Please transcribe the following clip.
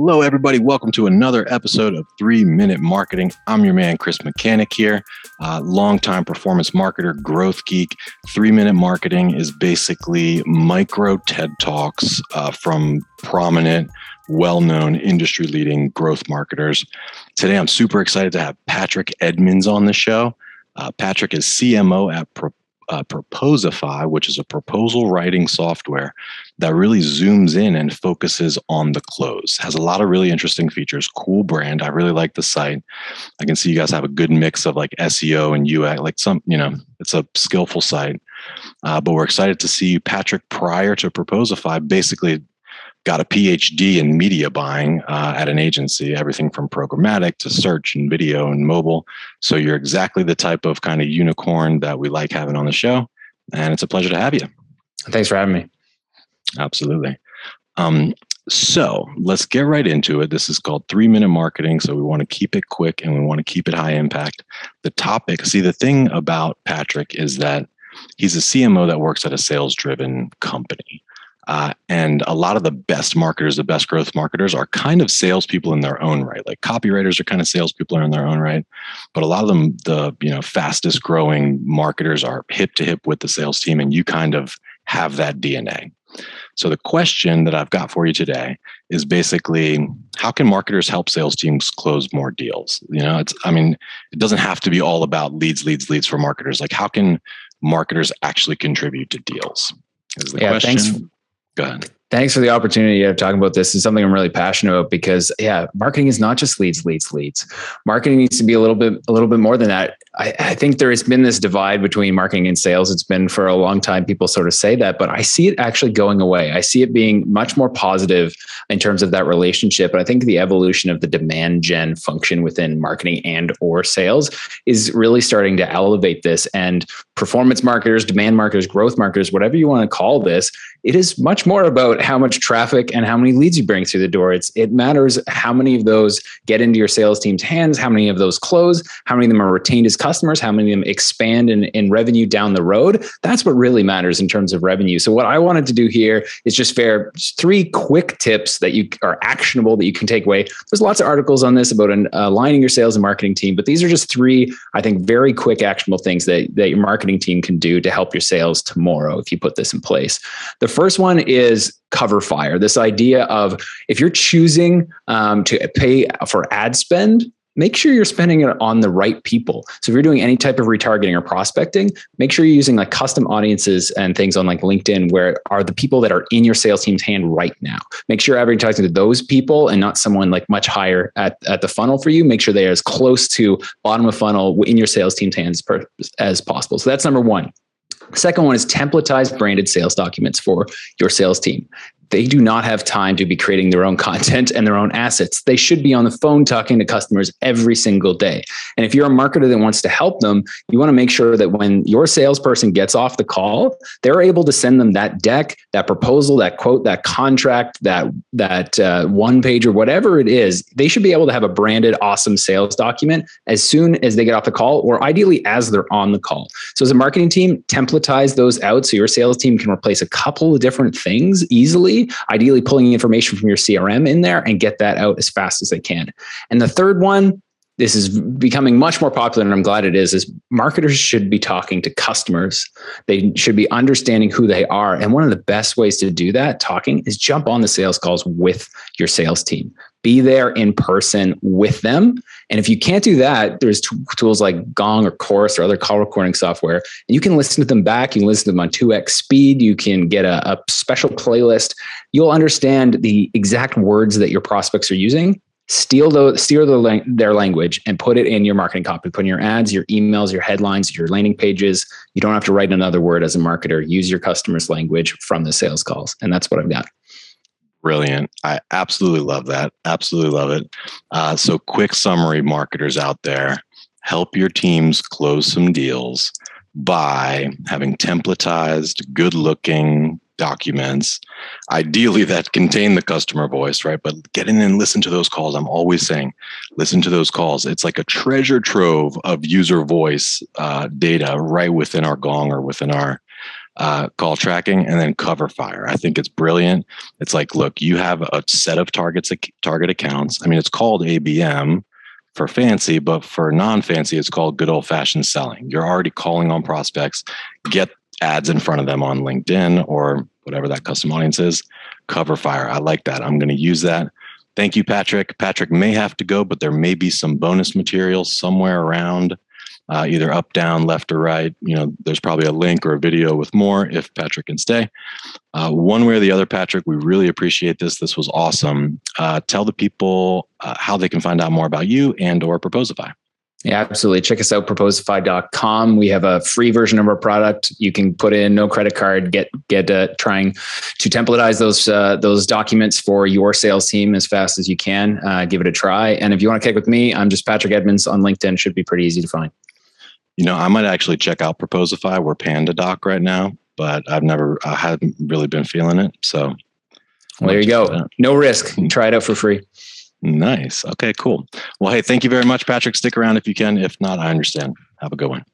Hello, everybody. Welcome to another episode of Three Minute Marketing. I'm your man, Chris Mechanic here, uh, longtime performance marketer, growth geek. Three Minute Marketing is basically micro TED Talks uh, from prominent, well known, industry leading growth marketers. Today, I'm super excited to have Patrick Edmonds on the show. Uh, Patrick is CMO at Pro- uh, Proposify, which is a proposal writing software that really zooms in and focuses on the close. Has a lot of really interesting features. Cool brand. I really like the site. I can see you guys have a good mix of like SEO and UX. Like some, you know, it's a skillful site. Uh, but we're excited to see you. Patrick prior to Proposify basically got a PhD in media buying uh, at an agency, everything from programmatic to search and video and mobile. So you're exactly the type of kind of unicorn that we like having on the show. And it's a pleasure to have you. Thanks for having me. Absolutely. Um, so let's get right into it. This is called three minute marketing. So we want to keep it quick and we want to keep it high impact. The topic see, the thing about Patrick is that he's a CMO that works at a sales driven company. Uh, and a lot of the best marketers, the best growth marketers, are kind of salespeople in their own right. Like copywriters are kind of salespeople in their own right, but a lot of them, the you know fastest growing marketers, are hip to hip with the sales team, and you kind of have that DNA. So the question that I've got for you today is basically how can marketers help sales teams close more deals? You know, it's I mean, it doesn't have to be all about leads, leads, leads for marketers. Like how can marketers actually contribute to deals? Is the yeah, question. Thanks Go ahead. Thanks for the opportunity of talking about this. It's something I'm really passionate about because yeah, marketing is not just leads, leads, leads. Marketing needs to be a little bit, a little bit more than that. I, I, think there has been this divide between marketing and sales. It's been for a long time. People sort of say that, but I see it actually going away. I see it being much more positive in terms of that relationship. And I think the evolution of the demand gen function within marketing and or sales is really starting to elevate this. And performance marketers, demand marketers, growth marketers, whatever you want to call this, it is much more about how much traffic and how many leads you bring through the door. It's it matters how many of those get into your sales team's hands, how many of those close, how many of them are retained as customers, how many of them expand in, in revenue down the road. That's what really matters in terms of revenue. So what I wanted to do here is just fair three quick tips that you are actionable that you can take away. There's lots of articles on this about an, aligning your sales and marketing team, but these are just three, I think, very quick actionable things that, that your marketing team can do to help your sales tomorrow if you put this in place. The first one is cover fire. This idea of if you're choosing um, to pay for ad spend, make sure you're spending it on the right people. So if you're doing any type of retargeting or prospecting, make sure you're using like custom audiences and things on like LinkedIn where are the people that are in your sales team's hand right now. Make sure you're advertising to those people and not someone like much higher at, at the funnel for you. Make sure they are as close to bottom of funnel in your sales team's hands per, as possible. So that's number one. Second one is templatized branded sales documents for your sales team they do not have time to be creating their own content and their own assets. They should be on the phone talking to customers every single day. And if you're a marketer that wants to help them, you want to make sure that when your salesperson gets off the call, they're able to send them that deck, that proposal, that quote, that contract, that that uh, one page or whatever it is. They should be able to have a branded, awesome sales document as soon as they get off the call, or ideally as they're on the call. So as a marketing team, templatize those out so your sales team can replace a couple of different things easily ideally pulling information from your CRM in there and get that out as fast as they can. And the third one, this is becoming much more popular and I'm glad it is is marketers should be talking to customers. They should be understanding who they are. And one of the best ways to do that talking is jump on the sales calls with your sales team be there in person with them. And if you can't do that, there's t- tools like Gong or Chorus or other call recording software. You can listen to them back. You can listen to them on 2x speed. You can get a, a special playlist. You'll understand the exact words that your prospects are using. Steal the, steer the, their language and put it in your marketing copy. Put in your ads, your emails, your headlines, your landing pages. You don't have to write another word as a marketer. Use your customer's language from the sales calls. And that's what I've got. Brilliant. I absolutely love that. Absolutely love it. Uh, so, quick summary marketers out there help your teams close some deals by having templatized, good looking documents, ideally that contain the customer voice, right? But get in and listen to those calls. I'm always saying, listen to those calls. It's like a treasure trove of user voice uh, data right within our Gong or within our uh, call tracking, and then cover fire. I think it's brilliant. It's like, look, you have a set of targets, target accounts. I mean, it's called ABM for fancy, but for non fancy, it's called good old fashioned selling. You're already calling on prospects, get ads in front of them on LinkedIn or whatever that custom audience is. Cover fire. I like that. I'm going to use that. Thank you, Patrick. Patrick may have to go, but there may be some bonus material somewhere around uh, either up, down, left, or right. You know, there's probably a link or a video with more if Patrick can stay. Uh, one way or the other, Patrick, we really appreciate this. This was awesome. Uh, tell the people uh, how they can find out more about you and or Proposify. Yeah, absolutely. Check us out, proposify.com. We have a free version of our product. You can put in no credit card, get get uh, trying to templatize those uh, those documents for your sales team as fast as you can. Uh, give it a try. And if you want to kick with me, I'm just Patrick Edmonds on LinkedIn. Should be pretty easy to find. You know, I might actually check out Proposify. We're PandaDoc right now, but I've never, I haven't really been feeling it. So, well, there you go. No risk. Try it out for free. Nice. Okay, cool. Well, hey, thank you very much, Patrick. Stick around if you can. If not, I understand. Have a good one.